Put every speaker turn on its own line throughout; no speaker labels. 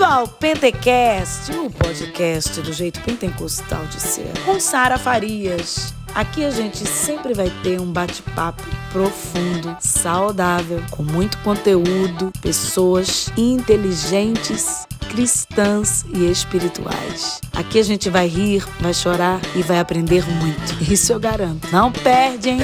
Bem-vindo ao Pentecast, o podcast do jeito pentecostal de ser, com Sara Farias. Aqui a gente sempre vai ter um bate-papo profundo, saudável, com muito conteúdo, pessoas inteligentes, cristãs e espirituais. Aqui a gente vai rir, vai chorar e vai aprender muito. Isso eu garanto. Não perde, hein?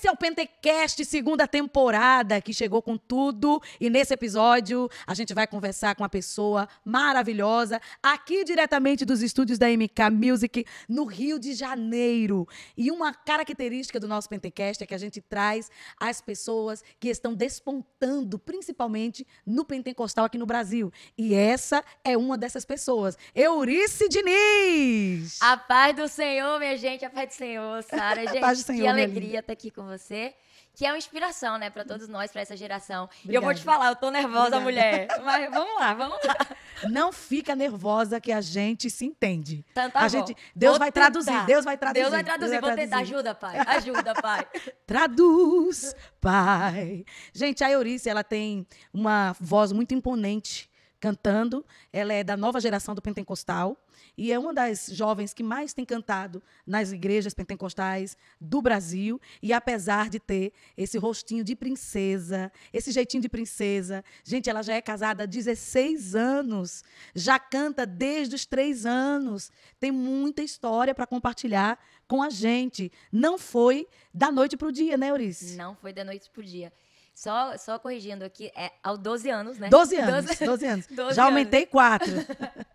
Esse é o Pentecast, segunda temporada, que chegou com tudo. E nesse episódio, a gente vai conversar com uma pessoa maravilhosa, aqui diretamente dos estúdios da MK Music, no Rio de Janeiro. E uma característica do nosso Pentecast é que a gente traz as pessoas que estão despontando, principalmente no pentecostal aqui no Brasil. E essa é uma dessas pessoas, Eurice Diniz.
A paz do Senhor, minha gente, a paz do Senhor, Sara. Gente,
paz do Senhor,
que alegria estar aqui com você. Que é uma inspiração, né, para todos nós, para essa geração. E
Obrigada.
eu vou te falar, eu tô nervosa,
Obrigada.
mulher. Mas vamos lá, vamos lá.
Não fica nervosa que a gente se entende.
Então, tá
a
bom.
gente, Deus
Vou
vai
tentar.
traduzir, Deus vai traduzir.
Deus vai traduzir, vou tentar.
traduzir.
Ajuda, pai. Ajuda, pai.
Traduz, pai. Gente, a Eurice, ela tem uma voz muito imponente cantando. Ela é da nova geração do pentecostal e é uma das jovens que mais tem cantado nas igrejas pentecostais do Brasil. E apesar de ter esse rostinho de princesa, esse jeitinho de princesa, gente, ela já é casada há 16 anos, já canta desde os três anos, tem muita história para compartilhar com a gente. Não foi da noite para o dia, né, Eurice?
Não foi da noite pro dia. Só, só corrigindo aqui, é aos 12 anos, né?
12 anos, 12 anos.
12
Já aumentei quatro.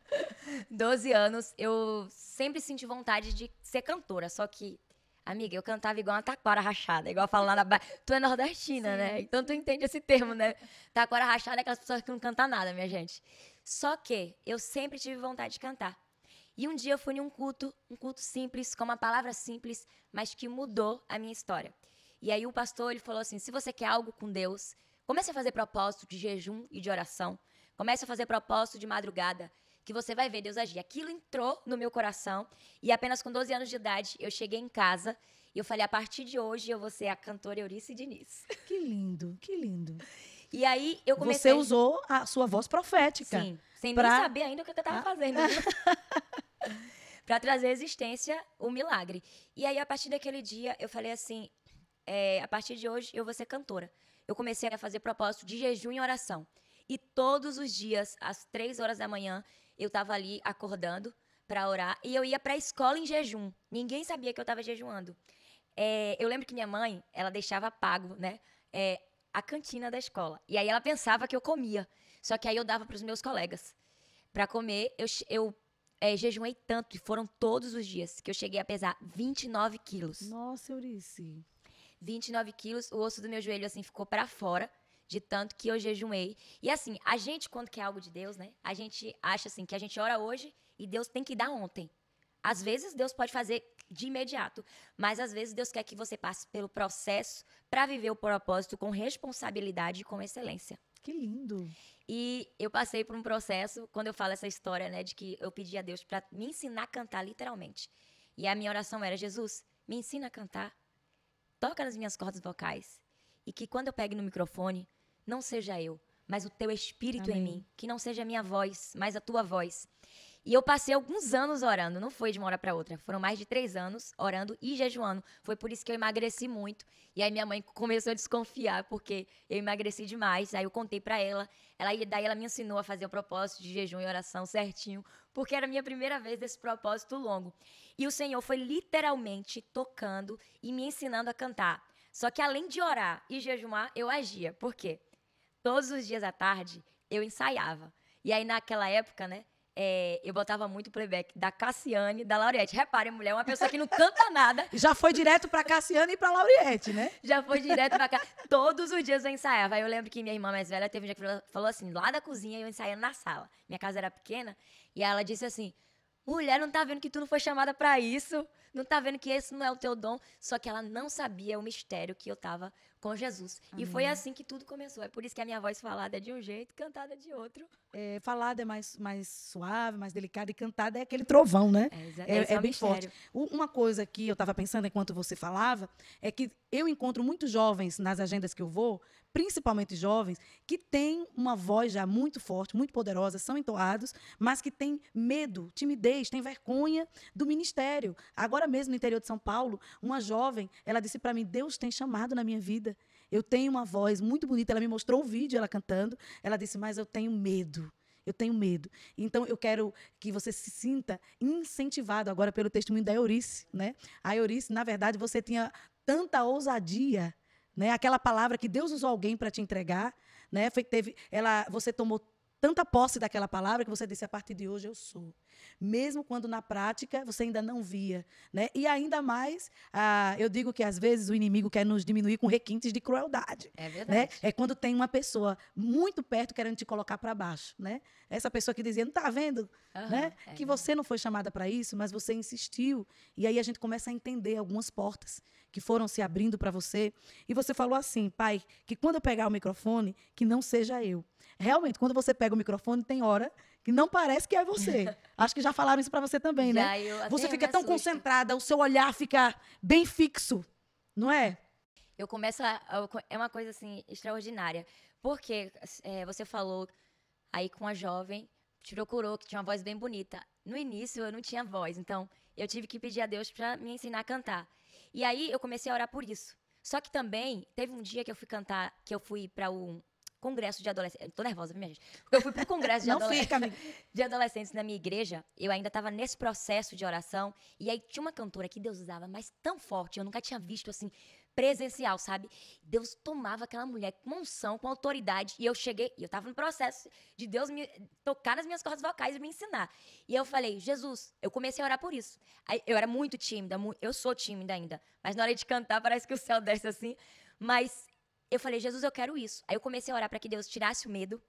12 anos, eu sempre senti vontade de ser cantora, só que, amiga, eu cantava igual uma taquara rachada, igual falo lá na Bahia. Tu é nordestina, né? Então tu entende esse termo, né? Taquara rachada é aquelas pessoas que não cantam nada, minha gente. Só que eu sempre tive vontade de cantar. E um dia eu fui em um culto, um culto simples, com uma palavra simples, mas que mudou a minha história. E aí o pastor ele falou assim: se você quer algo com Deus, comece a fazer propósito de jejum e de oração. Comece a fazer propósito de madrugada, que você vai ver Deus agir. Aquilo entrou no meu coração e apenas com 12 anos de idade eu cheguei em casa e eu falei: a partir de hoje eu vou ser a cantora Eurice Diniz.
Que lindo, que lindo.
E aí eu comecei.
Você usou a sua voz profética.
Sim, sem
pra-
nem saber ainda o que eu tava
Ah.
fazendo. pra trazer à existência o milagre. E aí, a partir daquele dia, eu falei assim: é, a partir de hoje, eu vou ser cantora. Eu comecei a fazer propósito de jejum e oração. E todos os dias, às três horas da manhã, eu tava ali acordando pra orar. E eu ia pra escola em jejum. Ninguém sabia que eu tava jejuando. É, eu lembro que minha mãe, ela deixava pago, né? é, a cantina da escola. E aí ela pensava que eu comia. Só que aí eu dava para os meus colegas. Para comer, eu, eu é, jejuei tanto, e foram todos os dias, que eu cheguei a pesar 29 quilos.
Nossa, Eurice.
29 quilos, o osso do meu joelho, assim, ficou para fora, de tanto que eu jejuei. E assim, a gente, quando quer algo de Deus, né? A gente acha, assim, que a gente ora hoje e Deus tem que dar ontem. Às vezes, Deus pode fazer de imediato, mas às vezes Deus quer que você passe pelo processo para viver o propósito com responsabilidade e com excelência.
Que lindo.
E eu passei por um processo, quando eu falo essa história, né, de que eu pedi a Deus para me ensinar a cantar, literalmente. E a minha oração era: Jesus, me ensina a cantar, toca nas minhas cordas vocais. E que quando eu pegue no microfone, não seja eu, mas o teu espírito em
Amém.
mim. Que não seja a minha voz, mas a tua voz. E eu passei alguns anos orando, não foi de uma hora para outra. Foram mais de três anos orando e jejuando. Foi por isso que eu emagreci muito. E aí minha mãe começou a desconfiar, porque eu emagreci demais. Aí eu contei para ela. ela. Daí ela me ensinou a fazer o propósito de jejum e oração certinho, porque era a minha primeira vez desse propósito longo. E o Senhor foi literalmente tocando e me ensinando a cantar. Só que além de orar e jejumar, eu agia. Por quê? Todos os dias à tarde eu ensaiava. E aí naquela época, né? É, eu botava muito playback da Cassiane e da Laurete. Repare, mulher, uma pessoa que não canta nada,
Já foi direto para Cassiana e para Lauriette, né?
já foi direto pra cá. Todos os dias eu ensaiava. Aí eu lembro que minha irmã mais velha teve um dia que falou- assim, lá da cozinha eu ensaiando na sala. Minha casa era pequena. E ela disse assim, mulher, não tá vendo que tu não foi chamada pra isso? Não tá vendo que esse não é o teu dom? Só que ela não sabia o mistério que eu tava com Jesus. E foi assim que tudo começou. É por isso que a minha voz falada é de um jeito, cantada de outro.
É, falada é mais, mais suave, mais delicada, e cantada é aquele trovão, né?
É,
É,
esse
é
o
bem
mistério.
forte. Uma coisa que eu estava pensando enquanto você falava é que eu encontro muitos jovens nas agendas que eu vou, principalmente jovens, que têm uma voz já muito forte, muito poderosa, são entoados, mas que têm medo, timidez, têm vergonha do ministério. Agora mesmo no interior de São Paulo, uma jovem, ela disse para mim: Deus tem chamado na minha vida. Eu tenho uma voz muito bonita. Ela me mostrou um vídeo ela cantando. Ela disse: Mas eu tenho medo. Eu tenho medo. Então, eu quero que você se sinta incentivado agora pelo testemunho da Eurice, né? A Eurice, na verdade, você tinha tanta ousadia, né? Aquela palavra que Deus usou alguém para te entregar, né? Foi, teve, ela, você tomou tanta posse daquela palavra que você disse a partir de hoje eu sou. Mesmo quando na prática você ainda não via, né? E ainda mais, ah, eu digo que às vezes o inimigo quer nos diminuir com requintes de crueldade
É
né?
verdade.
É quando tem uma pessoa muito perto querendo te colocar para baixo, né? Essa pessoa que dizia, não tá vendo,
Aham,
né?
é
que você não foi chamada para isso, mas você insistiu. E aí a gente começa a entender algumas portas que foram se abrindo para você. E você falou assim, pai, que quando eu pegar o microfone, que não seja eu. Realmente, quando você pega o microfone, tem hora que não parece que é você. Acho que já falaram isso para você também, né?
Já, eu até
Você fica tão
assusto.
concentrada, o seu olhar fica bem fixo, não é?
Eu começo a, É uma coisa, assim, extraordinária. Porque é, você falou aí com a jovem, te procurou, que tinha uma voz bem bonita. No início, eu não tinha voz, então eu tive que pedir a Deus pra me ensinar a cantar. E aí, eu comecei a orar por isso. Só que também, teve um dia que eu fui cantar, que eu fui para um congresso de adolescentes. Tô nervosa, minha gente? Eu fui pro congresso de
fica,
de adolescentes na minha igreja, eu ainda estava nesse processo de oração. E aí tinha uma cantora que Deus usava, mas tão forte, eu nunca tinha visto assim, presencial, sabe? Deus tomava aquela mulher com unção, com autoridade. E eu cheguei, e eu tava no processo de Deus me tocar nas minhas cordas vocais e me ensinar. E eu falei, Jesus, eu comecei a orar por isso. Aí, eu era muito tímida, eu sou tímida ainda. Mas na hora de cantar, parece que o céu desce assim. Mas eu falei, Jesus, eu quero isso. Aí eu comecei a orar para que Deus tirasse o medo.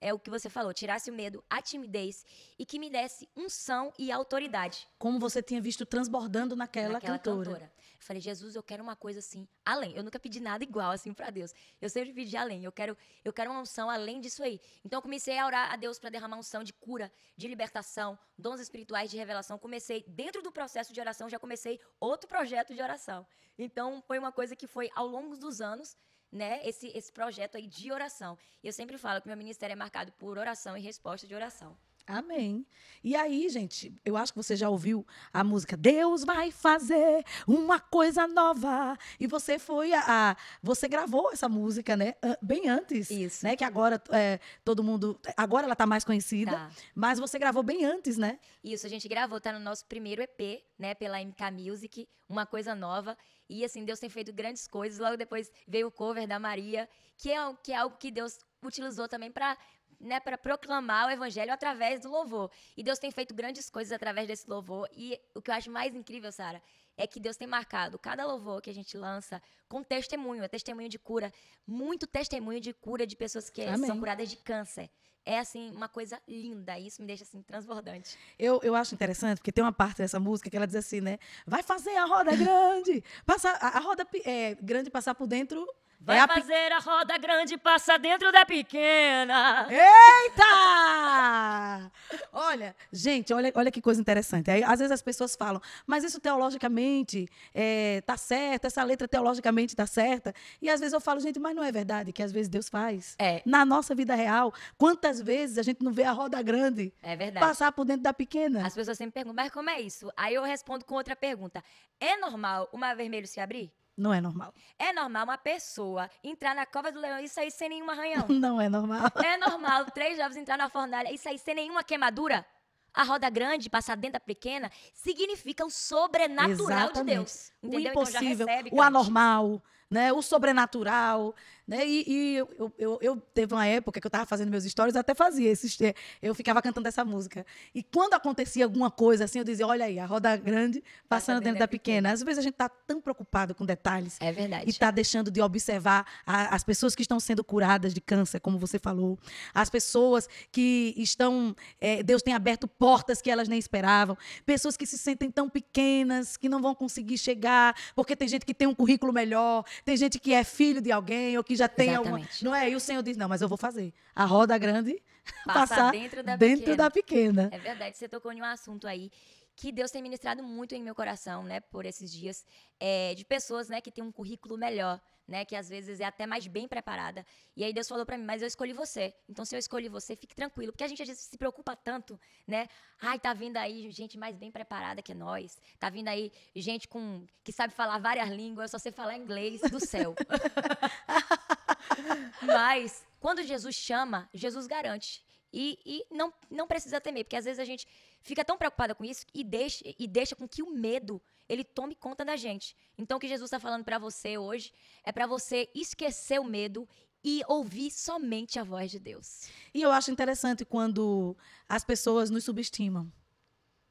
É o que você falou, tirasse o medo, a timidez e que me desse unção e autoridade.
Como você tinha visto transbordando naquela,
naquela
cantora.
cantora. Eu falei, Jesus, eu quero uma coisa assim, além. Eu nunca pedi nada igual assim para Deus. Eu sempre pedi além. Eu quero, eu quero uma unção além disso aí. Então eu comecei a orar a Deus para derramar unção de cura, de libertação, dons espirituais de revelação. Comecei dentro do processo de oração, já comecei outro projeto de oração. Então foi uma coisa que foi ao longo dos anos né, esse, esse projeto aí de oração. E eu sempre falo que meu ministério é marcado por oração e resposta de oração.
Amém. E aí, gente, eu acho que você já ouviu a música Deus vai fazer uma coisa nova. E você foi a, a- você gravou essa música, né? Bem antes,
Isso.
né? Que agora é, todo mundo, agora ela tá mais conhecida,
Tá.
mas você gravou bem antes, né?
Isso, a gente gravou, tá no nosso primeiro EP, né, pela MK Music, uma coisa nova. E assim, Deus tem feito grandes coisas. Logo depois veio o cover da Maria, que é, que é algo que Deus utilizou também para né, para proclamar o evangelho através do louvor. E Deus tem feito grandes coisas através desse louvor. E o que eu acho mais incrível, Sara, é que Deus tem marcado cada louvor que a gente lança com testemunho, é testemunho de cura, muito testemunho de cura de pessoas que
Amém.
são curadas de câncer. É assim uma coisa linda, isso me deixa assim transbordante.
Eu, eu acho interessante, porque tem uma parte dessa música que ela diz assim, né? Vai fazer a roda grande, passar, a, roda é, grande passar por dentro.
Vai
é a
fazer a roda grande passar dentro da pequena.
Eita! Olha, gente, olha, olha que coisa interessante. Aí, às vezes as pessoas falam, mas isso teologicamente é, tá certo, essa letra teologicamente tá certa. E às vezes eu falo, gente, mas não é verdade que às vezes Deus faz.
É.
Na nossa vida real, quantas vezes a gente não vê a roda grande
É verdade.
passar por dentro da pequena?
As pessoas sempre perguntam, mas como é isso? Aí eu respondo com outra pergunta. É normal o mar vermelho se abrir?
Não é normal.
É normal uma pessoa entrar na cova do leão e sair sem nenhum arranhão?
Não é normal.
É normal três jovens entrar na fornalha e sair sem nenhuma quemadura? A roda grande passar dentro da pequena significa o sobrenatural de Deus.
O
Entendeu? Então já
impossível,
recebe,
o anormal, né? o sobrenatural. Né? E, e eu, eu, eu, eu teve uma época que eu estava fazendo meus stories, eu até fazia esses, eh, eu ficava cantando essa música. E quando acontecia alguma coisa assim, eu dizia, olha aí, a roda grande passando dentro da pequena. Às vezes a gente está tão preocupado com detalhes
É verdade.
e está deixando de observar a- as pessoas que estão sendo curadas de câncer, como você falou, as pessoas que estão, eh, Deus tem aberto portas que elas nem esperavam, pessoas que se sentem tão pequenas que não vão conseguir chegar porque tem gente que tem um currículo melhor, tem gente que é filho de alguém ou que já tem alguma. Não é? E o Senhor diz: não, mas eu vou fazer. A roda grande
Passa
passar
dentro da
dentro
pequena.
da pequena.
É verdade, você tocou em um assunto aí que Deus tem ministrado muito em meu coração, né, por esses dias, é, de pessoas, né, que têm um currículo melhor, né, que às vezes é até mais bem preparada. E aí Deus falou pra mim, mas eu escolhi você. Então se eu escolhi você, fique tranquilo, porque a gente às vezes se preocupa tanto, né? Ai, tá vindo aí gente mais bem preparada que nós. Tá vindo aí gente com que sabe falar várias línguas, eu só sei falar inglês do céu. Mas, quando Jesus chama, Jesus garante. E, e não, não precisa temer, porque às vezes a gente fica tão preocupada com isso e deixa, e deixa com que o medo ele tome conta da gente. Então, o que Jesus está falando para você hoje é para você esquecer o medo e ouvir somente a voz de Deus.
E eu acho interessante quando as pessoas nos subestimam.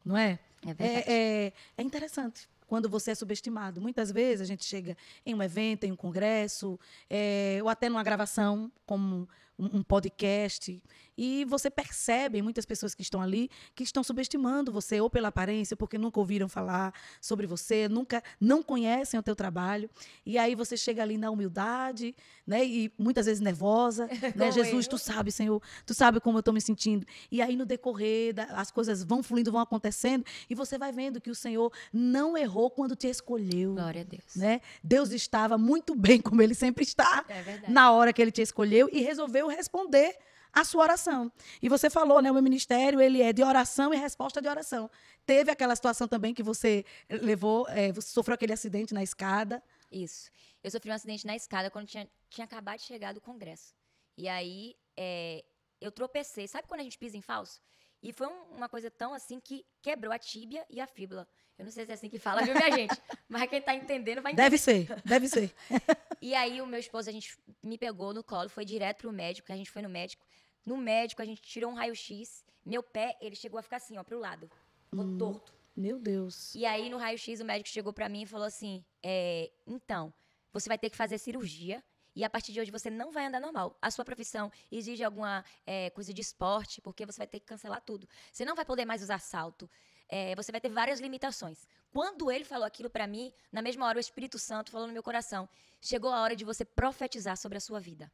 Não é?
É verdade.
É, é, é interessante quando você é subestimado. Muitas vezes a gente chega em um evento, em um congresso, é, ou até numa gravação, como um, um podcast, e você percebe, muitas pessoas que estão ali, que estão subestimando você, ou pela aparência, porque nunca ouviram falar sobre você, nunca não conhecem o teu trabalho. E aí você chega ali na humildade, né? E muitas vezes nervosa, né?
Como
Jesus,
eu.
tu sabe, Senhor, tu sabe como eu estou me sentindo. E aí no decorrer, da- as coisas vão fluindo, vão acontecendo, e você vai vendo que o Senhor não errou quando te escolheu.
Glória a Deus.
Né? Deus estava muito bem, como ele sempre está,
É
na hora que ele te escolheu e resolveu responder a sua oração. E você falou, né, o meu ministério, ele é de oração e resposta de oração. Teve aquela situação também que você levou, eh, você sofreu aquele acidente na escada.
Isso. Eu sofri um acidente na escada quando tinha, tinha acabado de chegar do congresso. E aí, é, eu tropecei. Sabe quando a gente pisa em falso? E foi um- uma coisa tão assim que quebrou a tíbia e a fíbula. Eu não sei se é assim que fala, viu, minha gente? Mas quem tá entendendo vai entender.
Deve ser, deve ser.
E aí, o meu esposo, a gente me pegou no colo, foi direto pro médico, a gente foi no médico. No médico, a gente tirou um raio-x. Meu pé, ele chegou a ficar assim, ó, pro lado. Ficou torto.
Meu Deus.
E aí, no raio-x, o médico chegou pra mim e falou assim: é, então, você vai ter que fazer cirurgia. E a partir de hoje você não vai andar normal. A sua profissão exige alguma é, coisa de esporte, porque você vai ter que cancelar tudo. Você não vai poder mais usar salto. É, você vai ter várias limitações. Quando ele falou aquilo pra mim, na mesma hora o Espírito Santo falou no meu coração: chegou a hora de você profetizar sobre a sua vida.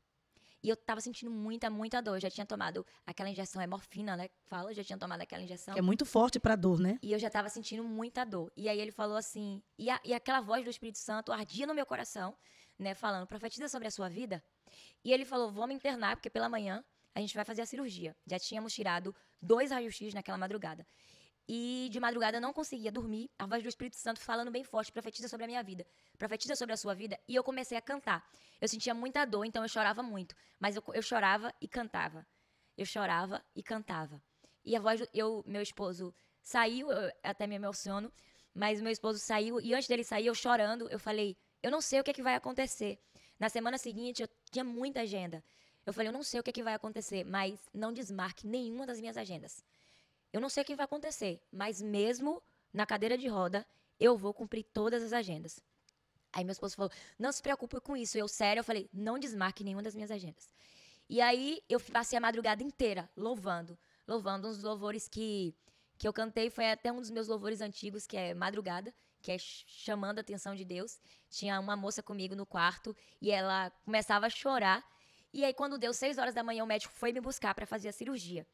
E eu tava sentindo muita, muita dor. Eu já tinha tomado aquela injeção, é morfina, né? Fala, eu já tinha tomado aquela injeção.
Que é muito forte para dor, né?
E eu já tava sentindo muita dor. E aí ele falou assim, e, a- e aquela voz do Espírito Santo ardia no meu coração, né, falando, profetiza sobre a sua vida. E ele falou, vamos internar, porque pela manhã a gente vai fazer a cirurgia. Já tínhamos tirado dois raios-x naquela madrugada. E de madrugada eu não conseguia dormir, a voz do Espírito Santo falando bem forte, profetiza sobre a minha vida, profetiza sobre a sua vida. E eu comecei a cantar. Eu sentia muita dor, então eu chorava muito. Mas eu, eu chorava e cantava. Eu chorava e cantava. E a voz, do, eu, meu esposo saiu, eu até me emociono, mas meu esposo saiu, e antes dele sair, eu chorando, eu falei, eu não sei o que, é que vai acontecer. Na semana seguinte, eu tinha muita agenda. Eu falei, eu não sei o que, é que vai acontecer, mas não desmarque nenhuma das minhas agendas. Eu não sei o que vai acontecer, mas mesmo na cadeira de roda, eu vou cumprir todas as agendas. Aí meu esposo falou, não se preocupe com isso. Eu, sério, eu falei, não desmarque nenhuma das minhas agendas. E aí eu passei a madrugada inteira louvando, louvando uns louvores que, que eu cantei, foi até um dos meus louvores antigos, que é Madrugada, que é ch- chamando a atenção de Deus. Tinha uma moça comigo no quarto e ela começava a chorar. E aí quando deu seis horas da manhã, o médico foi me buscar para fazer a cirurgia.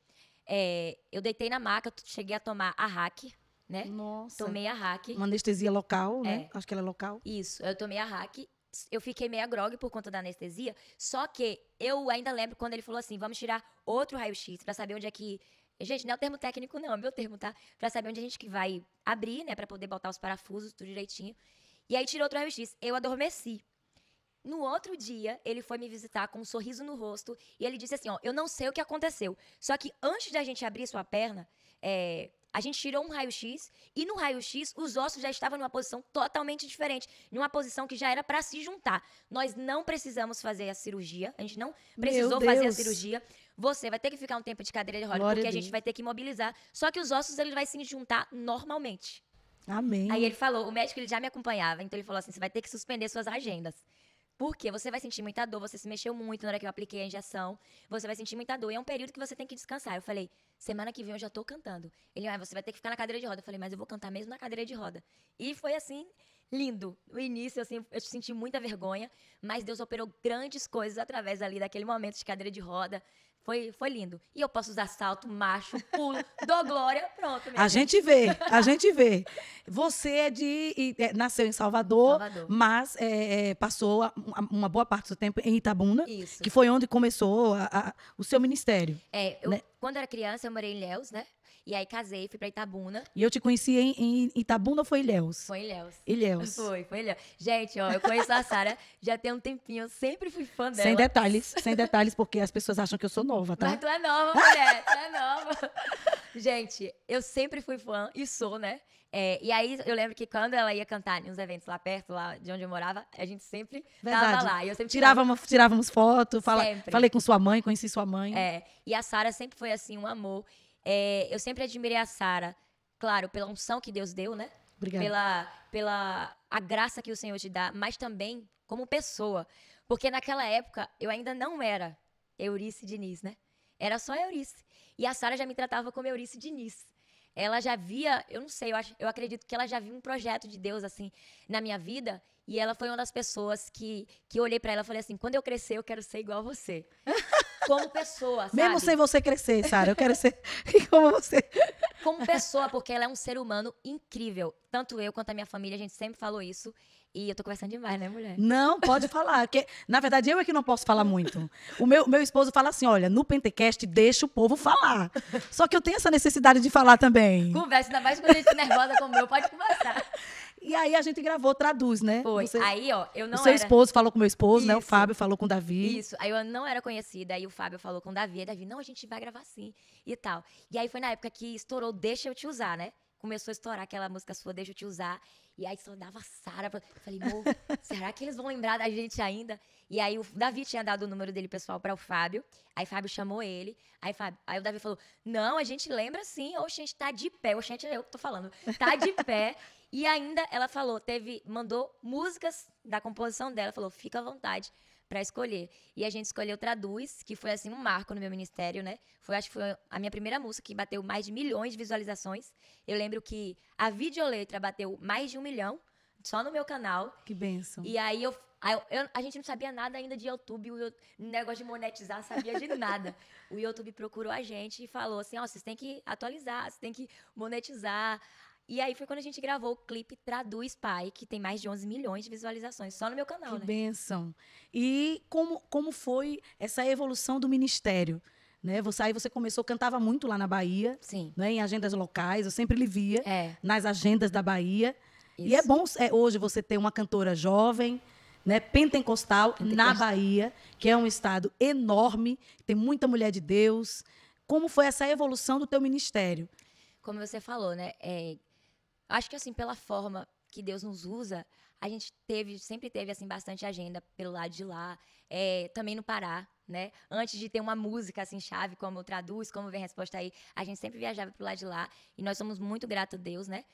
É, eu deitei na maca, cheguei a tomar a hack, né?
Nossa.
Tomei a hack.
Uma anestesia local, né?
É.
Acho que ela é local.
Isso, eu tomei a hack. Eu fiquei meia grog por conta da anestesia. Só que eu ainda lembro quando ele falou assim: vamos tirar outro raio-x pra saber onde é que. Gente, não é o termo técnico, não, é meu termo, tá? Pra saber onde a gente que vai abrir, né? Pra poder botar os parafusos, tudo direitinho. E aí tirou outro raio-x. Eu adormeci. No outro dia, ele foi me visitar com um sorriso no rosto e ele disse assim: Ó, eu não sei o que aconteceu. Só que antes da gente abrir sua perna, é, a gente tirou um raio-x e no raio-x os ossos já estavam numa posição totalmente diferente, numa posição que já era para se juntar. Nós não precisamos fazer a cirurgia, a gente não precisou fazer a cirurgia. Você vai ter que ficar um tempo de cadeira de roda
Glória
porque
a
a gente vai ter que imobilizar. Só que os ossos ele vai se juntar normalmente.
Amém.
Aí ele falou, o médico ele já me acompanhava, então ele falou assim, você vai ter que suspender suas agendas. Porque você vai sentir muita dor, você se mexeu muito na hora que eu apliquei a injeção, você vai sentir muita dor. E é um período que você tem que descansar. Eu falei, semana que vem eu já tô cantando. Ele, ah, você vai ter que ficar na cadeira de roda. Eu falei, mas eu vou cantar mesmo na cadeira de roda. E foi assim, lindo. No início, assim, eu senti muita vergonha, mas Deus operou grandes coisas através ali daquele momento de cadeira de roda. Foi, foi lindo. E eu posso usar salto, macho, pulo, dou glória, pronto.
a gente. gente vê, a gente vê. Você é de. É, nasceu em Salvador, Salvador. mas é, é passou a, uma boa parte do tempo em Itabuna, Isso. que foi onde começou a, a, o seu ministério.
É, eu, né? Quando era criança, eu morei em Léus, né? E aí casei, fui pra Itabuna.
E eu te conheci em, em Itabuna ou foi Ilhéus?
Foi Ilhéus.
Ilhéus.
Foi, foi Ilhéus. Gente, ó, eu conheço a Sara já tem um tempinho, eu sempre fui fã dela.
Sem detalhes, sem detalhes, porque as pessoas acham que eu sou nova, tá?
Mas tu é nova, mulher, tu é nova. Gente, eu sempre fui fã, e sou, né? É, e aí eu lembro que quando ela ia cantar nos eventos lá perto, lá de onde eu morava, a gente sempre Verdade. tava lá. E eu sempre
tirávamos, tirávamos foto, fala, falei com sua mãe, conheci sua mãe.
É, e a Sara sempre foi assim, um amor. É, eu sempre admirei a Sara, claro, pela unção que Deus deu, né?
Obrigada.
Pela, pela a graça que o Senhor te dá, mas também como pessoa. Porque naquela época eu ainda não era Eurice Diniz, né? Era só Eurice. E a Sara já me tratava como Eurice Diniz ela já via, eu não sei, eu, acho, eu acredito que ela já viu um projeto de Deus assim na minha vida. E ela foi uma das pessoas que, que eu olhei para ela e falei assim: quando eu crescer, eu quero ser igual a você. Como pessoa, sabe?
Mesmo sem você crescer, Sara, eu quero ser como você.
Como pessoa, porque ela é um ser humano incrível. Tanto eu quanto a minha família, a gente sempre falou isso. E eu tô conversando demais, né, mulher?
Não, pode falar. Porque, na verdade, eu é que não posso falar muito. O meu, meu esposo fala assim: olha, no Pentecast, deixa o povo falar. Só que eu tenho essa necessidade de falar também.
Conversa, ainda mais quando a gente nervosa como eu, pode conversar.
E aí a gente gravou, traduz, né?
Foi. Você,
aí,
ó, eu não
O seu
era...
esposo falou com meu esposo, Isso. né? O Fábio falou com o Davi.
Isso. Aí eu não era conhecida, aí o Fábio falou com o Davi. Aí Davi, não, a gente vai gravar sim e tal. E aí foi na época que estourou Deixa Eu Te Usar, né? Começou a estourar aquela música sua, Deixa Eu Te Usar. E aí só dava Sara. Eu falei, amor, será que eles vão lembrar da gente ainda? E aí o Davi tinha dado o número dele pessoal para o Fábio. Aí Fábio chamou ele. Aí, Fábio, aí o Davi falou: Não, a gente lembra sim. Oxe, a gente tá de pé. Oxe, é eu que tô falando. Tá de pé. e ainda ela falou, teve, mandou músicas da composição dela, falou: fica à vontade para escolher. E a gente escolheu Traduz, que foi assim um marco no meu ministério, né? Foi acho que foi a minha primeira música que bateu mais de milhões de visualizações. Eu lembro que a videoletra bateu mais de um milhão só no meu canal.
Que benção.
E aí eu, aí eu, a gente não sabia nada ainda de YouTube, o negócio de monetizar, sabia de nada. o YouTube procurou a gente e falou assim: ó, oh, vocês têm que atualizar, vocês têm que monetizar. E aí foi quando a gente gravou o clipe Traduz Pai, que tem mais de 11 milhões de visualizações, só no meu canal,
que
né?
benção. E como, como foi essa evolução do ministério? Né? Você, aí você começou, cantava muito lá na Bahia,
Sim.
Né? em agendas locais, eu sempre lhe via
é.
nas agendas da Bahia. Isso. E é bom é, hoje você ter uma cantora jovem, né, pentecostal, pentecostal, na Bahia, que é um estado enorme, tem muita mulher de Deus. Como foi essa evolução do teu ministério?
Como você falou, né? É, Acho que assim, pela forma que Deus nos usa, a gente teve, sempre teve assim bastante agenda pelo lado de lá, é, também no Pará, né? Antes de ter uma música assim chave como traduz, como vem a resposta aí, a gente sempre viajava pro lado de lá e nós somos muito gratos a Deus, né?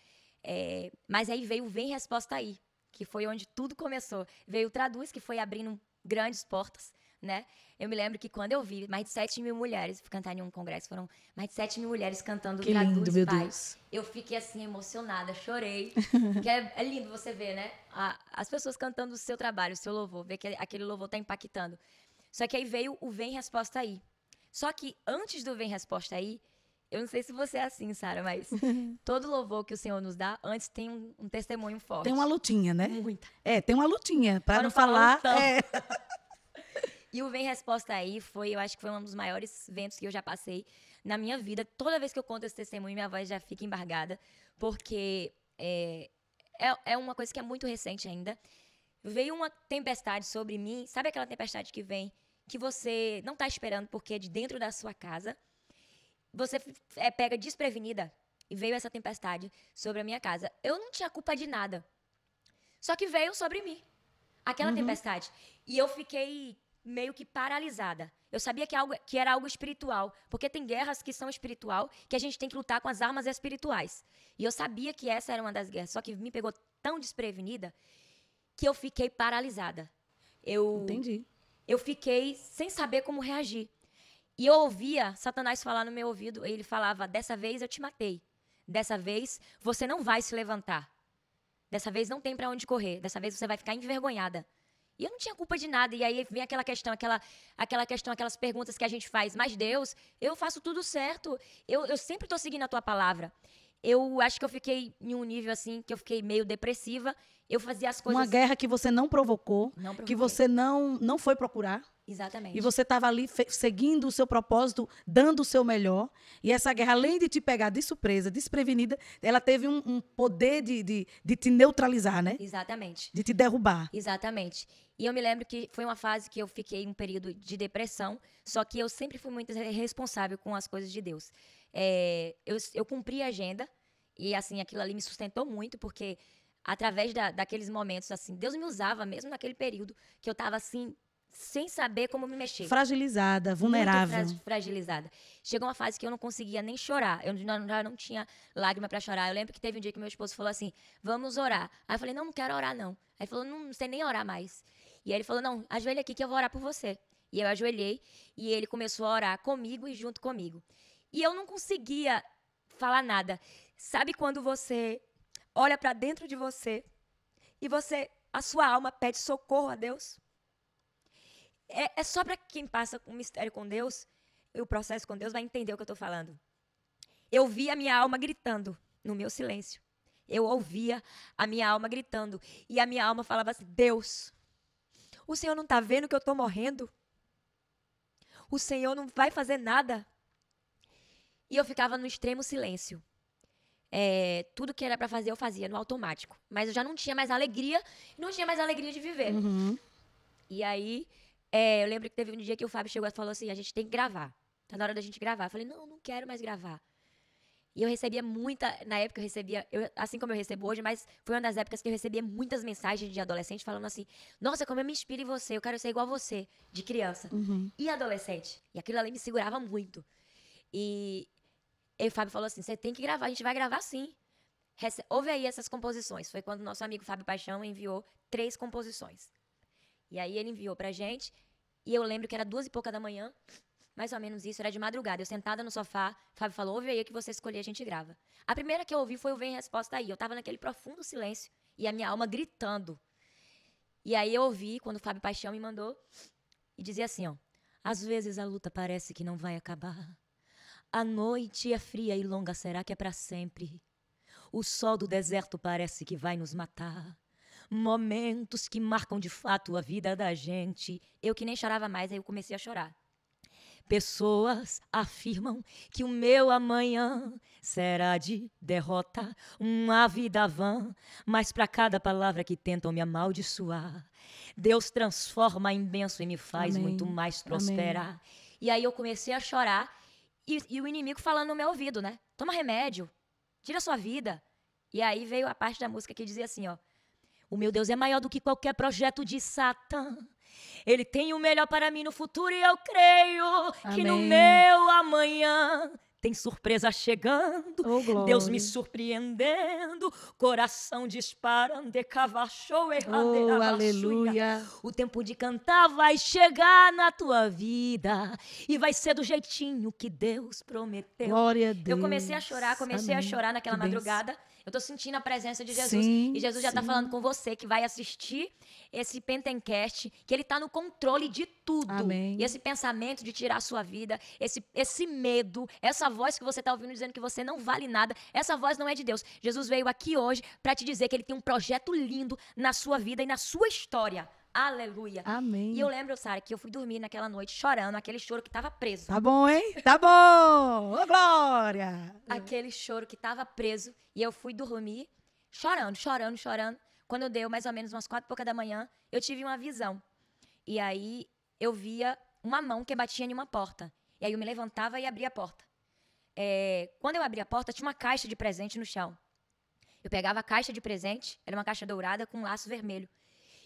É, mas aí veio o vem resposta aí, que foi onde tudo começou. Veio o traduz que foi abrindo grandes portas né? Eu me lembro que quando eu vi mais de 7 mil mulheres cantar em um congresso, foram mais de 7 mil mulheres cantando
que lindo, meu Deus.
Eu fiquei assim emocionada, chorei. que é, é, lindo você ver, né? A, as pessoas cantando o seu trabalho, o seu louvor, ver que aquele louvor tá impactando. Só que aí veio o Vem Resposta Aí. Só que antes do Vem Resposta Aí, eu não sei se você é assim, Sara, mas todo louvor que o Senhor nos dá, antes tem um, um testemunho forte.
Tem uma lutinha, né?
Muita.
É, tem uma lutinha. Para não falar. falar é...
E o Vem Resposta Aí foi, eu acho que foi um dos maiores eventos que eu já passei na minha vida. Toda vez que eu conto esse testemunho, minha voz já fica embargada, porque é, é, é uma coisa que é muito recente ainda. Veio uma tempestade sobre mim, sabe aquela tempestade que vem, que você não está esperando porque é de dentro da sua casa. Você é pega desprevenida e veio essa tempestade sobre a minha casa. Eu não tinha culpa de nada. Só que veio sobre mim. Aquela uhum. tempestade. E eu fiquei meio que paralisada. Eu sabia que, algo, que era algo espiritual, porque tem guerras que são espiritual, que a gente tem que lutar com as armas espirituais. E eu sabia que essa era uma das guerras, só que me pegou tão desprevenida que eu fiquei paralisada. Eu,
Entendi.
eu fiquei sem saber como reagir. E eu ouvia Satanás falar no meu ouvido, ele falava: Dessa vez eu te matei. Dessa vez você não vai se levantar. Dessa vez não tem pra onde correr. Dessa vez você vai ficar envergonhada. E eu não tinha culpa de nada. E aí vem aquela questão, aquela, aquela questão, aquelas perguntas que a gente faz. Mas Deus, eu faço tudo certo. Eu, eu sempre tô seguindo a tua palavra. Eu acho que eu fiquei em um nível assim, que eu fiquei meio depressiva. Eu fazia as coisas.
Uma guerra que você não provocou,
Não
que você não, não foi procurar.
Exatamente.
E você estava ali seguindo o seu propósito, dando o seu melhor. E essa guerra, além de te pegar de surpresa, desprevenida, ela teve um, um poder de, de, de te neutralizar, né?
Exatamente.
De te derrubar.
Exatamente. E eu me lembro que foi uma fase que eu fiquei um período de depressão, só que eu sempre fui muito responsável com as coisas de Deus. É, eu, eu cumpri a agenda e, assim, aquilo ali me sustentou muito, porque através da, daqueles momentos, assim, Deus me usava mesmo naquele período que eu estava, assim, sem saber como me mexer.
Fragilizada,
Muito
vulnerável.
fra- fragilizada. Chegou uma fase que eu não conseguia nem chorar. Eu já, não tinha lágrima pra chorar. Eu lembro que teve um dia que meu esposo falou assim: vamos orar. Aí eu falei: não, não quero orar, não. Aí ele falou: não, não sei nem orar mais. E aí ele falou: não, ajoelha aqui que eu vou orar por você. E eu ajoelhei e ele começou a orar comigo e junto comigo. E eu não conseguia falar nada. Sabe quando você olha pra dentro de você e você, a sua alma pede socorro a Deus? É, é só para quem passa um mistério com Deus e o processo com Deus vai entender o que eu estou falando. Eu vi a minha alma gritando no meu silêncio. Eu ouvia a minha alma gritando. E a minha alma falava assim: Deus, o Senhor não está vendo que eu estou morrendo? O Senhor não vai fazer nada? E eu ficava no extremo silêncio. É, tudo que era para fazer eu fazia no automático. Mas eu já não tinha mais alegria, não tinha mais alegria de viver.
Uhum.
E aí, é, eu lembro que teve um dia que o Fábio chegou e falou assim: a gente tem que gravar. Tá na hora da gente gravar. Eu falei: não, não quero mais gravar. E eu recebia muita. Na época eu recebia, eu- assim como eu recebo hoje, mas foi uma das épocas que eu recebia muitas mensagens de adolescente falando assim: Nossa, como eu me inspiro em você, eu quero ser igual a você, de criança.
Uhum.
E adolescente. E aquilo ali me segurava muito. E, e o Fábio falou assim: Você tem que gravar, a gente vai gravar sim. Rece Ouve aí essas composições. Foi quando o nosso amigo Fábio Paixão enviou três composições. E aí ele enviou pra gente. E eu lembro que era duas e pouca da manhã. Mais ou menos isso, era de madrugada. Eu sentada no sofá, Fábio falou: ouve aí que você escolher, a gente grava. A primeira que eu ouvi foi o Vem Resposta Aí. Eu tava naquele profundo silêncio e a minha alma gritando. E aí eu ouvi quando o Fábio Paixão me mandou e dizia assim: ó. Às vezes a luta parece que não vai acabar. A noite é fria e longa, será que é para sempre? O sol do deserto parece que vai nos matar. Momentos que marcam de fato a vida da gente. Eu que nem chorava mais, aí eu comecei a chorar. Pessoas afirmam que o meu amanhã será de derrota, uma vida vã, mas para cada palavra que tentam me amaldiçoar, Deus transforma em bênção e me faz
Amém.
muito mais
Amém.
prosperar. E aí eu comecei a chorar e, e o inimigo falando no meu ouvido, né? Toma remédio, tira sua vida. E aí veio a parte da música que dizia assim, ó. O meu Deus é maior do que qualquer projeto de Satã. Ele tem o melhor para mim no futuro e eu creio que no
Amém.
meu amanhã tem surpresa chegando.
Oh.
Deus me surpreendendo, coração disparando, de cavacho
Oh, aleluia.
o tempo de cantar vai chegar na tua vida e vai ser do jeitinho que Deus prometeu.
Glória a Deus.
Eu comecei a chorar, comecei a
Amém.
chorar naquela
Que
madrugada. Eu tô sentindo a presença de Jesus.
Sim,
e Jesus já tá
sim.
falando com você que vai assistir esse Pentencast, que ele tá no controle de tudo.
Amém.
E esse pensamento de tirar a sua vida, esse, esse medo, essa voz que você tá ouvindo dizendo que você não vale nada, essa voz não é de Deus. Jesus veio aqui hoje para te dizer que ele tem um projeto lindo na sua vida e na sua história. Aleluia.
Amém.
E eu lembro, Sara, que eu fui dormir naquela noite chorando, aquele choro que tava preso.
Tá bom, hein? Tá bom! Ô, Glória!
aquele choro que estava preso e eu fui dormir chorando, chorando, chorando. Quando deu mais ou menos umas quatro e pouca da manhã, eu tive uma visão. E aí eu via uma mão que batia em uma porta. E aí eu me levantava e abria a porta. É, quando eu abri a porta, tinha uma caixa de presente no chão. Eu pegava a caixa de presente, era uma caixa dourada com um laço vermelho.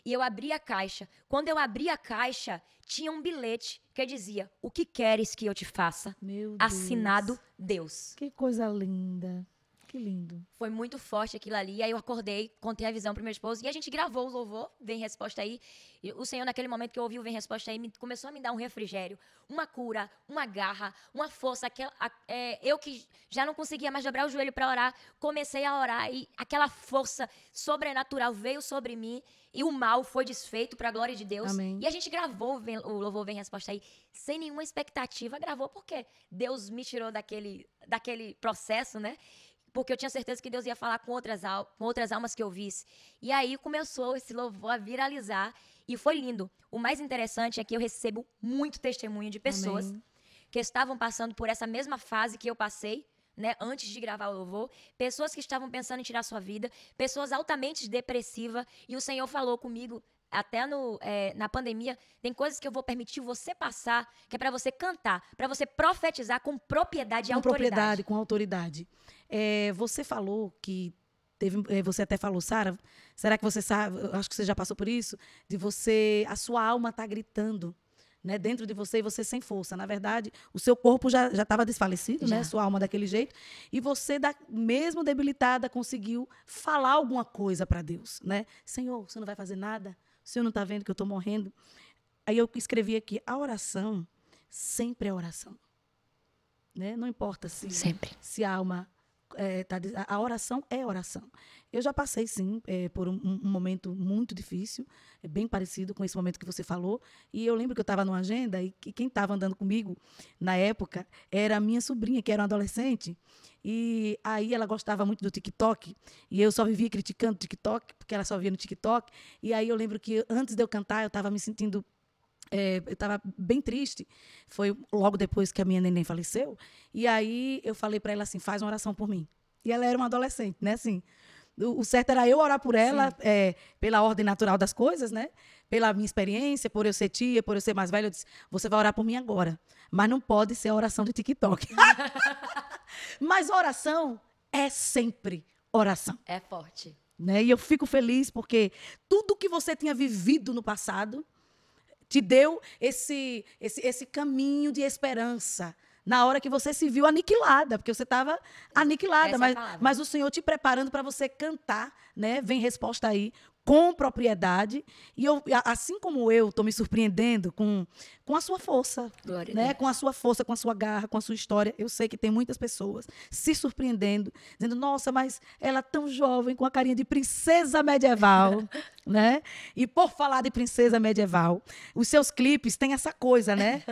E eu abria a caixa. Quando eu abri a caixa, tinha um bilhete que dizia: O que queres que eu te faça?
Meu Deus.
Assinado Deus.
Que coisa linda. Que lindo.
Foi muito forte aquilo ali. Aí eu acordei, contei a visão pro meu esposo e a gente gravou o louvor, Vem Resposta Aí. E o Senhor, naquele momento que eu ouvi o Vem Resposta Aí, me, começou a me dar um refrigério, uma cura, uma garra, uma força. Aquela, a, é, eu que já não conseguia mais dobrar o joelho para orar, comecei a orar e aquela força sobrenatural veio sobre mim e o mal foi desfeito para a glória de Deus.
Amém.
E a gente gravou o louvor Vem Resposta Aí sem nenhuma expectativa, gravou porque Deus me tirou daquele, daquele processo, né? Porque eu tinha certeza que Deus ia falar com outras, com outras almas que eu visse. E aí começou esse louvor a viralizar e foi lindo. O mais interessante é que eu recebo muito testemunho de pessoas Amém. que estavam passando por essa mesma fase que eu passei. Né, antes de gravar o louvor, pessoas que estavam pensando em tirar sua vida, pessoas altamente depressivas, e o Senhor falou comigo até no, é, na pandemia, tem coisas que eu vou permitir você passar, que é para você cantar, para você profetizar com propriedade e
com
autoridade.
Com propriedade, com autoridade. É, você falou que teve, é, você até falou, Sara, será que você sabe? Acho que você já passou por isso, de você, a sua alma tá gritando. Né, dentro de você e você sem força. Na verdade, o seu corpo já estava desfalecido, né, já. né? Sua alma daquele jeito. E você, da, mesmo debilitada, conseguiu falar alguma coisa para Deus, né? Senhor, você não vai fazer nada? O senhor não está vendo que eu estou morrendo? Aí eu escrevi aqui, a oração sempre é oração. Né? Não importa se,
sempre.
se a alma é, tá, a oração é oração. Eu já passei, sim, é, por um, um, momento muito difícil, é bem parecido com esse momento que você falou. E eu lembro que eu estava numa agenda e que quem estava andando comigo na época era a minha sobrinha, que era uma adolescente. E aí ela gostava muito do TikTok. E eu só vivia criticando o TikTok, porque ela só via no TikTok. E aí eu lembro que antes de eu cantar, eu estava me sentindo é, eu estava bem triste. Foi logo depois que a minha neném faleceu. E aí eu falei para ela assim: faz uma oração por mim. E ela era uma adolescente, né? Assim, o, certo era eu orar por ela, é, pela ordem natural das coisas, né? Pela minha experiência, por eu ser tia, por eu ser mais velha. Eu disse: você vai orar por mim agora. Mas não pode ser a oração do TikTok. Mas oração é sempre oração.
É forte.
Né? E eu fico feliz porque tudo que você tinha vivido no passado te deu esse, esse, esse caminho de esperança na hora que você se viu aniquilada, porque você estava aniquilada, mas, é mas o Senhor te preparando para você cantar, né? Vem resposta aí com propriedade. E eu, assim como eu estou me surpreendendo com, com a sua força, Glória né? com a sua força, com a sua garra, com a sua história. Eu sei que tem muitas pessoas se surpreendendo, dizendo, nossa, mas ela é tão jovem, com a carinha de princesa medieval. né? E por falar de princesa medieval, os seus clipes têm essa coisa, né?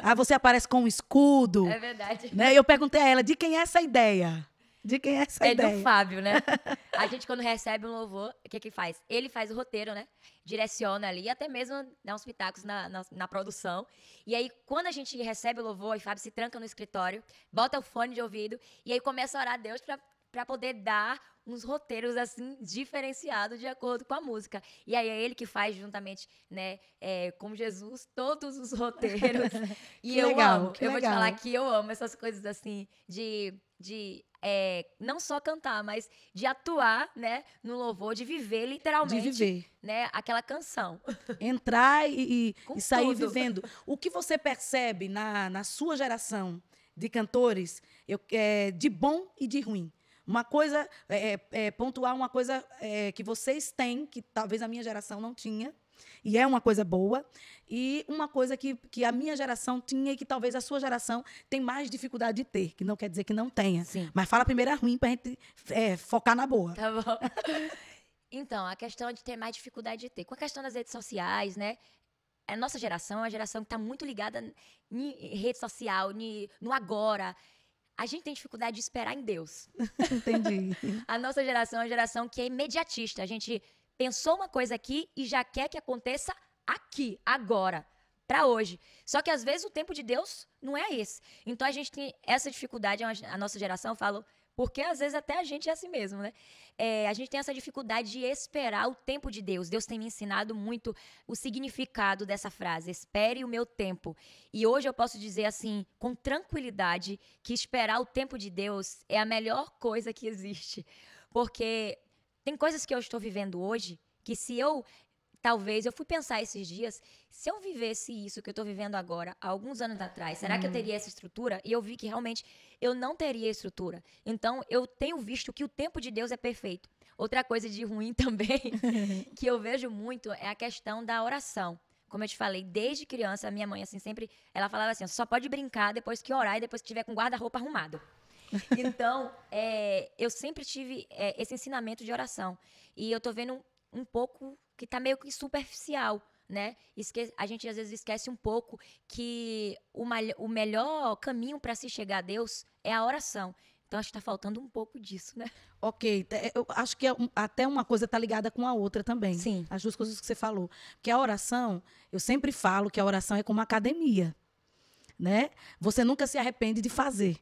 Aí você aparece com um escudo.
É verdade.
Né? Eu perguntei a ela, de quem é essa ideia? De quem é essa
é
ideia?
É do Fábio, né? A gente, quando recebe um louvor, o que que faz? Ele faz o roteiro, né? Direciona ali, até mesmo dá uns pitacos na, na, na, produção. E aí, quando a gente recebe o louvor, o Fábio se tranca no escritório, bota o fone de ouvido e aí começa a orar a Deus para poder dar uns roteiros assim diferenciados de acordo com a música. E aí é ele que faz juntamente, né, é, com Jesus todos os roteiros. e eu
legal,
amo.
eu
legal. vou te falar que eu amo essas coisas assim de de é, não só cantar, mas de atuar, né, no louvor, de viver literalmente,
de viver,
né, aquela canção.
Entrar e, e sair vivendo. O que você percebe na, na sua geração de cantores, eu, é, de bom e de ruim? Uma coisa, é, é, é pontuar uma coisa é, que vocês têm, que talvez a minha geração não tinha, e é uma coisa boa. E uma coisa que, que a minha geração tinha e que talvez a sua geração tem mais dificuldade de ter, que não quer dizer que não tenha.
Sim.
Mas fala primeiro a ruim para a gente é, focar na boa.
Tá bom. então, a questão de ter mais dificuldade de ter. Com a questão das redes sociais, né? A nossa geração é uma geração que está muito ligada em rede social, no agora. A gente tem dificuldade de esperar em Deus.
Entendi.
a nossa geração é uma geração que é imediatista. A gente pensou uma coisa aqui e já quer que aconteça aqui, agora, para hoje. Só que às vezes o tempo de Deus não é esse. Então a gente tem essa dificuldade, a nossa geração, falo, porque às vezes até a gente é assim mesmo, né? É, a gente tem essa dificuldade de esperar o tempo de Deus. Deus tem me ensinado muito o significado dessa frase: espere o meu tempo. E hoje eu posso dizer assim, com tranquilidade, que esperar o tempo de Deus é a melhor coisa que existe. Porque tem coisas que eu estou vivendo hoje que se eu talvez, eu fui pensar esses dias, se eu vivesse isso que eu tô vivendo agora, há alguns anos atrás, será que eu teria essa estrutura? E eu vi que realmente eu não teria estrutura. Então, eu tenho visto que o tempo de Deus é perfeito. Outra coisa de ruim também, que eu vejo muito, é a questão da oração. Como eu te falei, desde criança, a minha mãe, assim, sempre, ela falava assim, só pode brincar depois que orar e depois que tiver com guarda-roupa arrumado. Então, é, eu sempre tive é, esse ensinamento de oração. E eu tô vendo um, um pouco que tá meio que superficial, né? Esque a gente às vezes esquece um pouco que o, o melhor caminho para se chegar a Deus é a oração. Então acho que está faltando um pouco disso, né?
Ok, eu acho que é até uma coisa está ligada com a outra também.
Sim.
As duas coisas que você falou. Porque a oração, eu sempre falo que a oração é como uma academia, né? Você nunca se arrepende de fazer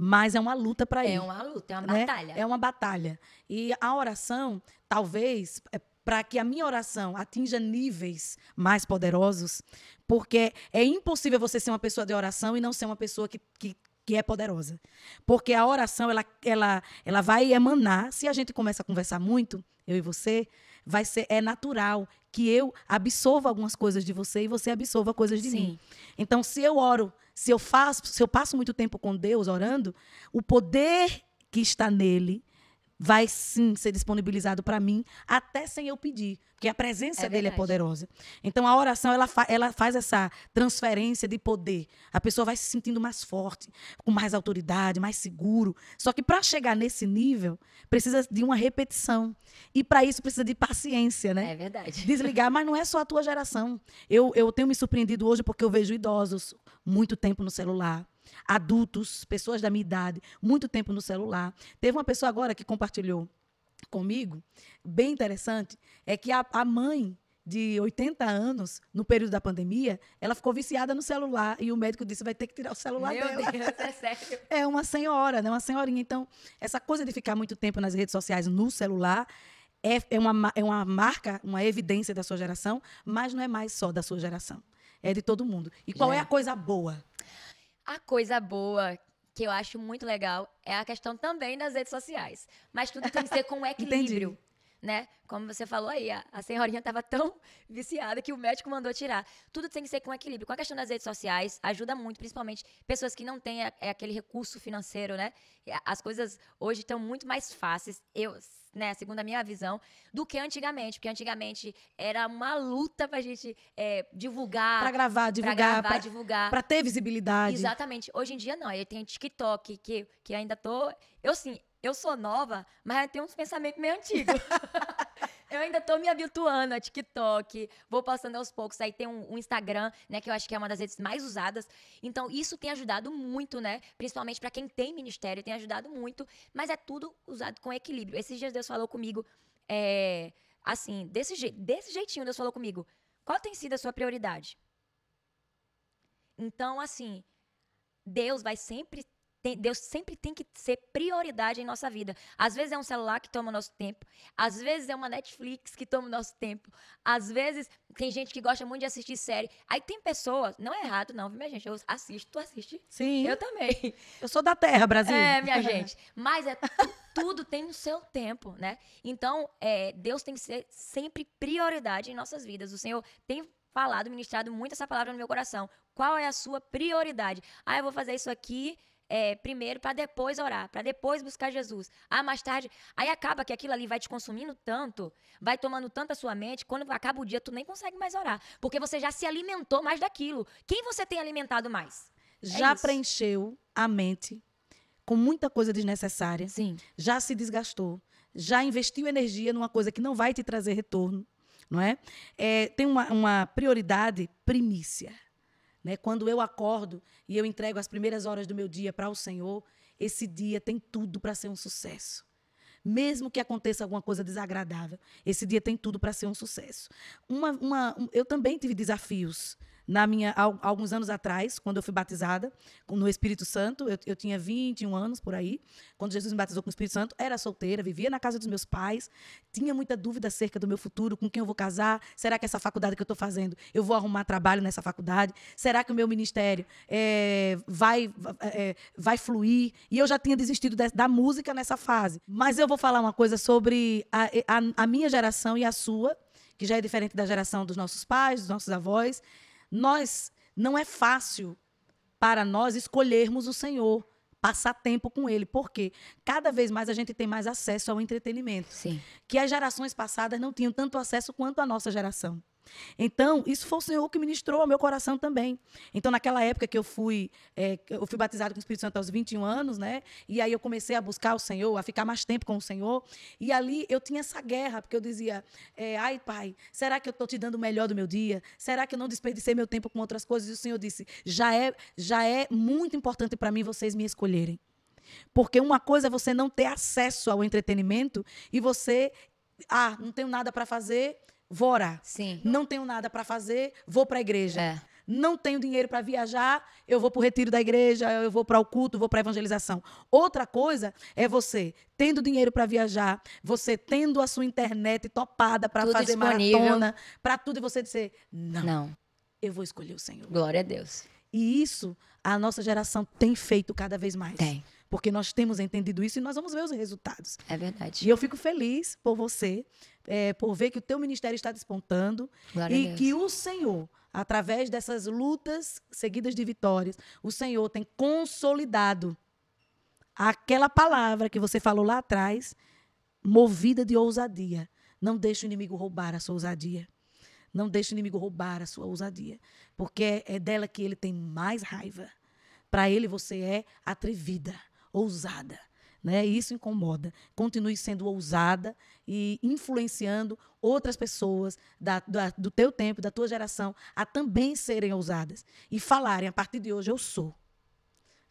mas é uma luta para ir.
É uma luta, é uma né? batalha.
É uma batalha. E a oração, talvez, é para que a minha oração atinja níveis mais poderosos, porque é impossível você ser uma pessoa de oração e não ser uma pessoa que, que, que é poderosa. Porque a oração, ela, ela, ela vai emanar, se a gente começa a conversar muito, eu e você, vai ser é natural que eu absorva algumas coisas de você e você absorva coisas de
Sim.
mim. Então, se eu oro se eu faço, se eu passo muito tempo com Deus orando, o poder que está nele vai sim ser disponibilizado para mim, até sem eu pedir, porque a presença
é
dele é poderosa. Então a oração ela, fa ela faz essa transferência de poder. A pessoa vai se sentindo mais forte, com mais autoridade, mais seguro. Só que para chegar nesse nível, precisa de uma repetição. E para isso precisa de paciência, né?
É verdade.
Desligar, mas não é só a tua geração. Eu, eu tenho me surpreendido hoje porque eu vejo idosos muito tempo no celular adultos, pessoas da minha idade, muito tempo no celular. Teve uma pessoa agora que compartilhou comigo, bem interessante, é que a, a mãe de 80 anos, no período da pandemia, ela ficou viciada no celular e o médico disse vai ter que tirar o celular
Meu
dela.
Deus, é sério.
É uma senhora, né? Uma senhorinha. Então, essa coisa de ficar muito tempo nas redes sociais no celular é, é, uma, é uma marca, uma evidência da sua geração, mas não é mais só da sua geração. É de todo mundo. E qual é a coisa boa?
A coisa boa que eu acho muito legal é a questão também das redes sociais. Mas tudo tem que ser com equilíbrio. Né? Como você falou aí, a, a senhorinha estava tão viciada que o médico mandou tirar. Tudo tem que ser com equilíbrio. Com a questão das redes sociais, ajuda muito, principalmente pessoas que não têm a, é aquele recurso financeiro, né? As coisas hoje estão muito mais fáceis. Eu, né, segundo a minha visão, do que antigamente. Porque antigamente era uma luta pra gente é, divulgar.
Pra gravar, divulgar.
Pra gravar, pra, divulgar.
Pra ter visibilidade.
Exatamente. Hoje em dia, não. Eu tenho TikTok, que, que ainda tô. Eu, sim, eu sou nova, mas eu tenho uns pensamentos meio antigos. eu ainda tô me habituando a TikTok, vou passando aos poucos. Aí tem um, um, Instagram, né, que eu acho que é uma das redes mais usadas. Então, isso tem ajudado muito, né? Principalmente para quem tem ministério, tem ajudado muito. Mas é tudo usado com equilíbrio. Esses dias Deus falou comigo, é, assim, desse, je desse jeitinho, Deus falou comigo: qual tem sido a sua prioridade? Então, assim, Deus vai sempre tem, Deus sempre tem que ser prioridade em nossa vida. Às vezes é um celular que toma o nosso tempo, às vezes é uma Netflix que toma o nosso tempo, às vezes tem gente que gosta muito de assistir série. Aí tem pessoas, não é errado não, minha gente, eu assisto, tu assiste?
Sim.
Eu também.
Eu sou da terra, Brasil.
É, minha gente. Mas é tudo tem o seu tempo, né? Então, é, Deus tem que ser sempre prioridade em nossas vidas. O Senhor tem falado, ministrado muito essa palavra no meu coração. Qual é a sua prioridade? Ah, eu vou fazer isso aqui é, primeiro para depois orar, para depois buscar Jesus. Ah, mais tarde. Aí acaba que aquilo ali vai te consumindo tanto, vai tomando tanto a sua mente, quando acaba o dia, tu nem consegue mais orar. Porque você já se alimentou mais daquilo. Quem você tem alimentado mais?
É já preencheu a mente com muita coisa desnecessária.
Sim.
Já se desgastou. Já investiu energia numa coisa que não vai te trazer retorno. Não é? é tem uma, uma prioridade primícia. Né? Quando eu acordo e eu entrego as primeiras horas do meu dia para o Senhor, esse dia tem tudo para ser um sucesso. Mesmo que aconteça alguma coisa desagradável, esse dia tem tudo para ser um sucesso. Uma, uma, eu também tive desafios na minha alguns anos atrás, quando eu fui batizada no Espírito Santo, eu, eu tinha 21 anos por aí, quando Jesus me batizou com o Espírito Santo, era solteira, vivia na casa dos meus pais, tinha muita dúvida acerca do meu futuro, com quem eu vou casar, será que essa faculdade que eu estou fazendo, eu vou arrumar trabalho nessa faculdade, será que o meu ministério é, vai, é, vai fluir? E eu já tinha desistido de, da música nessa fase. Mas eu vou falar uma coisa sobre a, a, a minha geração e a sua, que já é diferente da geração dos nossos pais, dos nossos avós. Nós não é fácil para nós escolhermos o Senhor, passar tempo com ele, porque cada vez mais a gente tem mais acesso ao entretenimento,
Sim.
que as gerações passadas não tinham tanto acesso quanto a nossa geração. Então, isso foi o Senhor que ministrou ao meu coração também. Então, naquela época que eu fui, é, eu fui batizado com o Espírito Santo aos 21 anos, né? E aí eu comecei a buscar o Senhor, a ficar mais tempo com o Senhor. E ali eu tinha essa guerra, porque eu dizia, é, ai, pai, será que eu estou te dando o melhor do meu dia? Será que eu não desperdicei meu tempo com outras coisas? E o Senhor disse, já é, já é muito importante para mim vocês me escolherem. Porque uma coisa é você não ter acesso ao entretenimento e você, ah, não tenho nada para fazer, vou orar.
Sim.
Não tenho nada para fazer, vou para a igreja.
É.
Não tenho dinheiro para viajar, eu vou para o retiro da igreja, eu vou para o culto, vou para a evangelização. Outra coisa é você tendo dinheiro para viajar, você tendo a sua internet topada para fazer
disponível.
maratona, para tudo e você dizer: não,
Não.
eu vou escolher o Senhor.
Glória a Deus.
E isso a nossa geração tem feito cada vez mais.
Tem.
Porque nós temos entendido isso e nós vamos ver os resultados.
É verdade.
E eu fico feliz por você, eh, por ver que o teu ministério está despontando
Glória
e que o Senhor, através dessas lutas seguidas de vitórias, o Senhor tem consolidado aquela palavra que você falou lá atrás, movida de ousadia. Não deixe o inimigo roubar a sua ousadia. Não deixe o inimigo roubar a sua ousadia. Porque é, é dela que ele tem mais raiva. Para ele você é atrevida, ousada. Né? Isso incomoda. Continue sendo ousada e influenciando outras pessoas da- da- do teu tempo, da tua geração, a também serem ousadas. E falarem, a partir de hoje eu sou.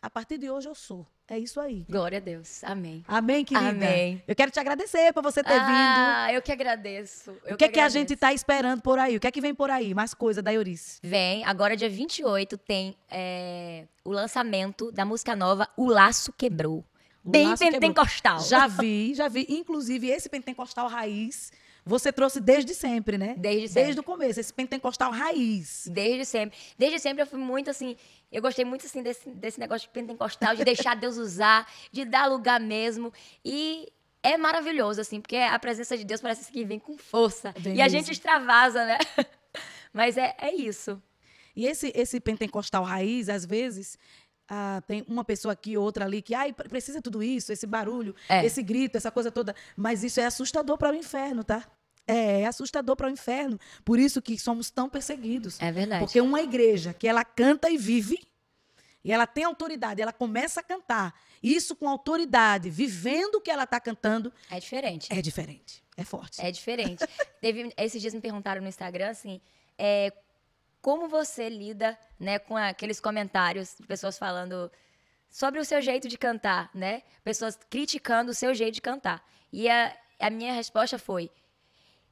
A partir de hoje eu sou. É isso aí.
Glória a Deus. Amém.
Amém, querida?
Amém.
Eu quero te agradecer por você ter vindo.
Ah, eu que agradeço. Eu
O que, é que a gente está esperando por aí? O que é que vem por aí? Mais coisa da Eurice.
Vem, agora dia 28 tem é, o lançamento da música nova O Laço Quebrou.
O
Bem
Laço Quebrou.
pentecostal.
Já vi, já vi. Inclusive, esse pentecostal raiz, você trouxe desde sempre, né?
Desde sempre.
Desde o começo, esse pentecostal raiz.
Desde sempre. Desde sempre eu fui muito assim. Eu gostei muito assim desse, desse negócio de pentecostal, de deixar Deus usar, de dar lugar mesmo. E é maravilhoso, assim, porque a presença de Deus parece que vem com força.
Vem
e a
mesmo.
gente extravasa, né? Mas é, é isso.
E esse, esse pentecostal raiz, às vezes, ah, tem uma pessoa aqui, outra ali, que ai, pre- precisa tudo isso, esse barulho,
É.
esse grito, essa coisa toda. Mas isso é assustador para o inferno, tá? É, é assustador para o inferno. Por isso que somos tão perseguidos.
É verdade.
Porque uma igreja que ela canta e vive, e ela tem autoridade, ela começa a cantar, isso com autoridade, vivendo o que ela está cantando,
É diferente.
é diferente, é forte.
É diferente. Teve, esses dias me perguntaram no Instagram assim, é, como você lida, né, com aqueles comentários de pessoas falando sobre o seu jeito de cantar, né? Pessoas criticando o seu jeito de cantar. E a, a minha resposta foi: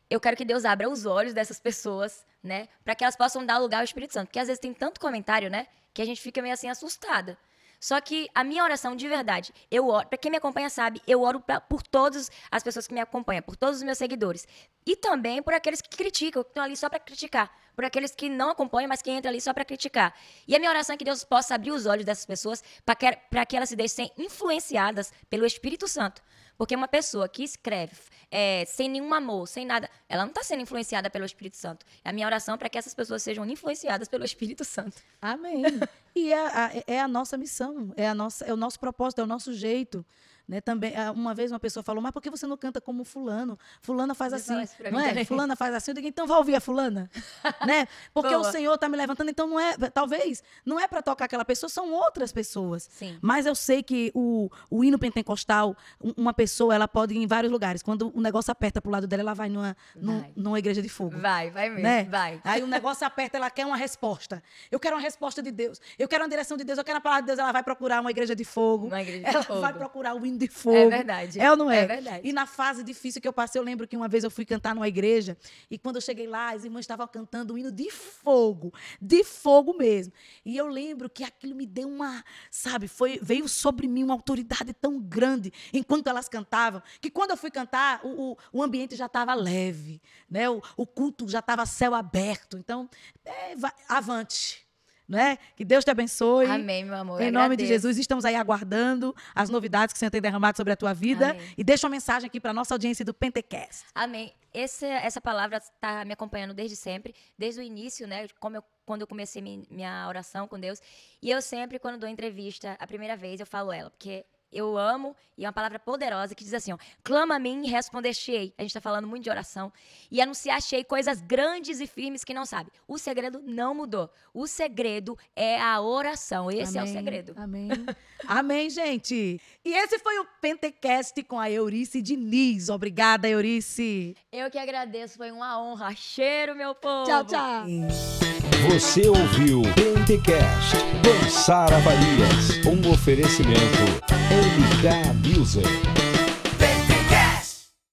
eu quero que Deus abra os olhos dessas pessoas, né, para que elas possam dar lugar ao Espírito Santo, porque às vezes tem tanto comentário, né, que a gente fica meio assim assustada. Só que a minha oração de verdade, eu oro, para quem me acompanha sabe, eu oro pra- por todas as pessoas que me acompanham, por todos os meus seguidores. E também por aqueles que criticam, que estão ali só para criticar. Por aqueles que não acompanham, mas que entram ali só para criticar. E a minha oração é que Deus possa abrir os olhos dessas pessoas para que, que elas se deixem influenciadas pelo Espírito Santo. Porque uma pessoa que escreve é, sem nenhum amor, sem nada, ela não está sendo influenciada pelo Espírito Santo. A minha oração é para que essas pessoas sejam influenciadas pelo Espírito Santo.
Amém. E é a, é a nossa missão, é, a nossa, é o nosso propósito, é o nosso jeito. Né? Também, ah, uma vez uma pessoa falou, mas por que você não canta como fulano? Fulana faz
Você
assim, não é?
também.
Fulana faz assim. Eu digo, então vai ouvir a fulana. né? Porque o
Boa.
Senhor está me levantando, então não é, talvez, não é para tocar aquela pessoa, são outras pessoas.
Sim.
Mas eu sei que o, o hino pentecostal, um- uma pessoa, ela pode ir em vários lugares. Quando o negócio aperta pro lado dela, ela vai numa, num-
Vai.
numa igreja de fogo.
Vai, vai mesmo.
Né?
Vai.
Aí o negócio aperta, ela quer uma resposta. Eu quero uma resposta de Deus. Eu quero uma direção de Deus. Eu quero a palavra de Deus. Ela vai procurar uma igreja de fogo.
Uma igreja de
ela
fogo.
vai procurar o hino de fogo.
É verdade.
É ou não é?
É verdade.
E na fase difícil que eu passei, eu lembro que uma vez eu fui cantar numa igreja e quando eu cheguei lá, as irmãs estavam cantando um hino de fogo, de fogo mesmo. E eu lembro que aquilo me deu uma, sabe, foi veio sobre mim uma autoridade tão grande enquanto elas cantavam, que quando eu fui cantar, o, o, o ambiente já estava leve, né? O, o culto já estava céu aberto. Então, é, vai- avante. Né? Que Deus te abençoe.
Amém, meu amor.
Em nome de. Jesus, estamos aí aguardando as novidades que o Senhor tem derramado sobre a tua vida.
Amém.
E deixa uma mensagem aqui para nossa audiência do Pentecast.
Amém. Esse, essa palavra está me acompanhando desde sempre, desde o início, né? Como eu, quando eu comecei mi- minha oração com Deus. E eu sempre, quando dou entrevista, a primeira vez, eu falo ela, porque eu amo e é uma palavra poderosa que diz assim: ó, clama a mim e responder-te-ei. A gente está falando muito de oração. E anunciar-te-ei coisas grandes e firmes que não sabe. O segredo não mudou. O segredo é a oração. Esse é o
Amém.
segredo.
Amém. Amém, gente. E esse foi o Pentecast com a Eurice Diniz. Obrigada, Eurice.
Eu que agradeço, foi uma honra. Cheiro, meu povo.
Tchau, tchau.
Você ouviu Pentecast com Sara Farias, um oferecimento MK Music.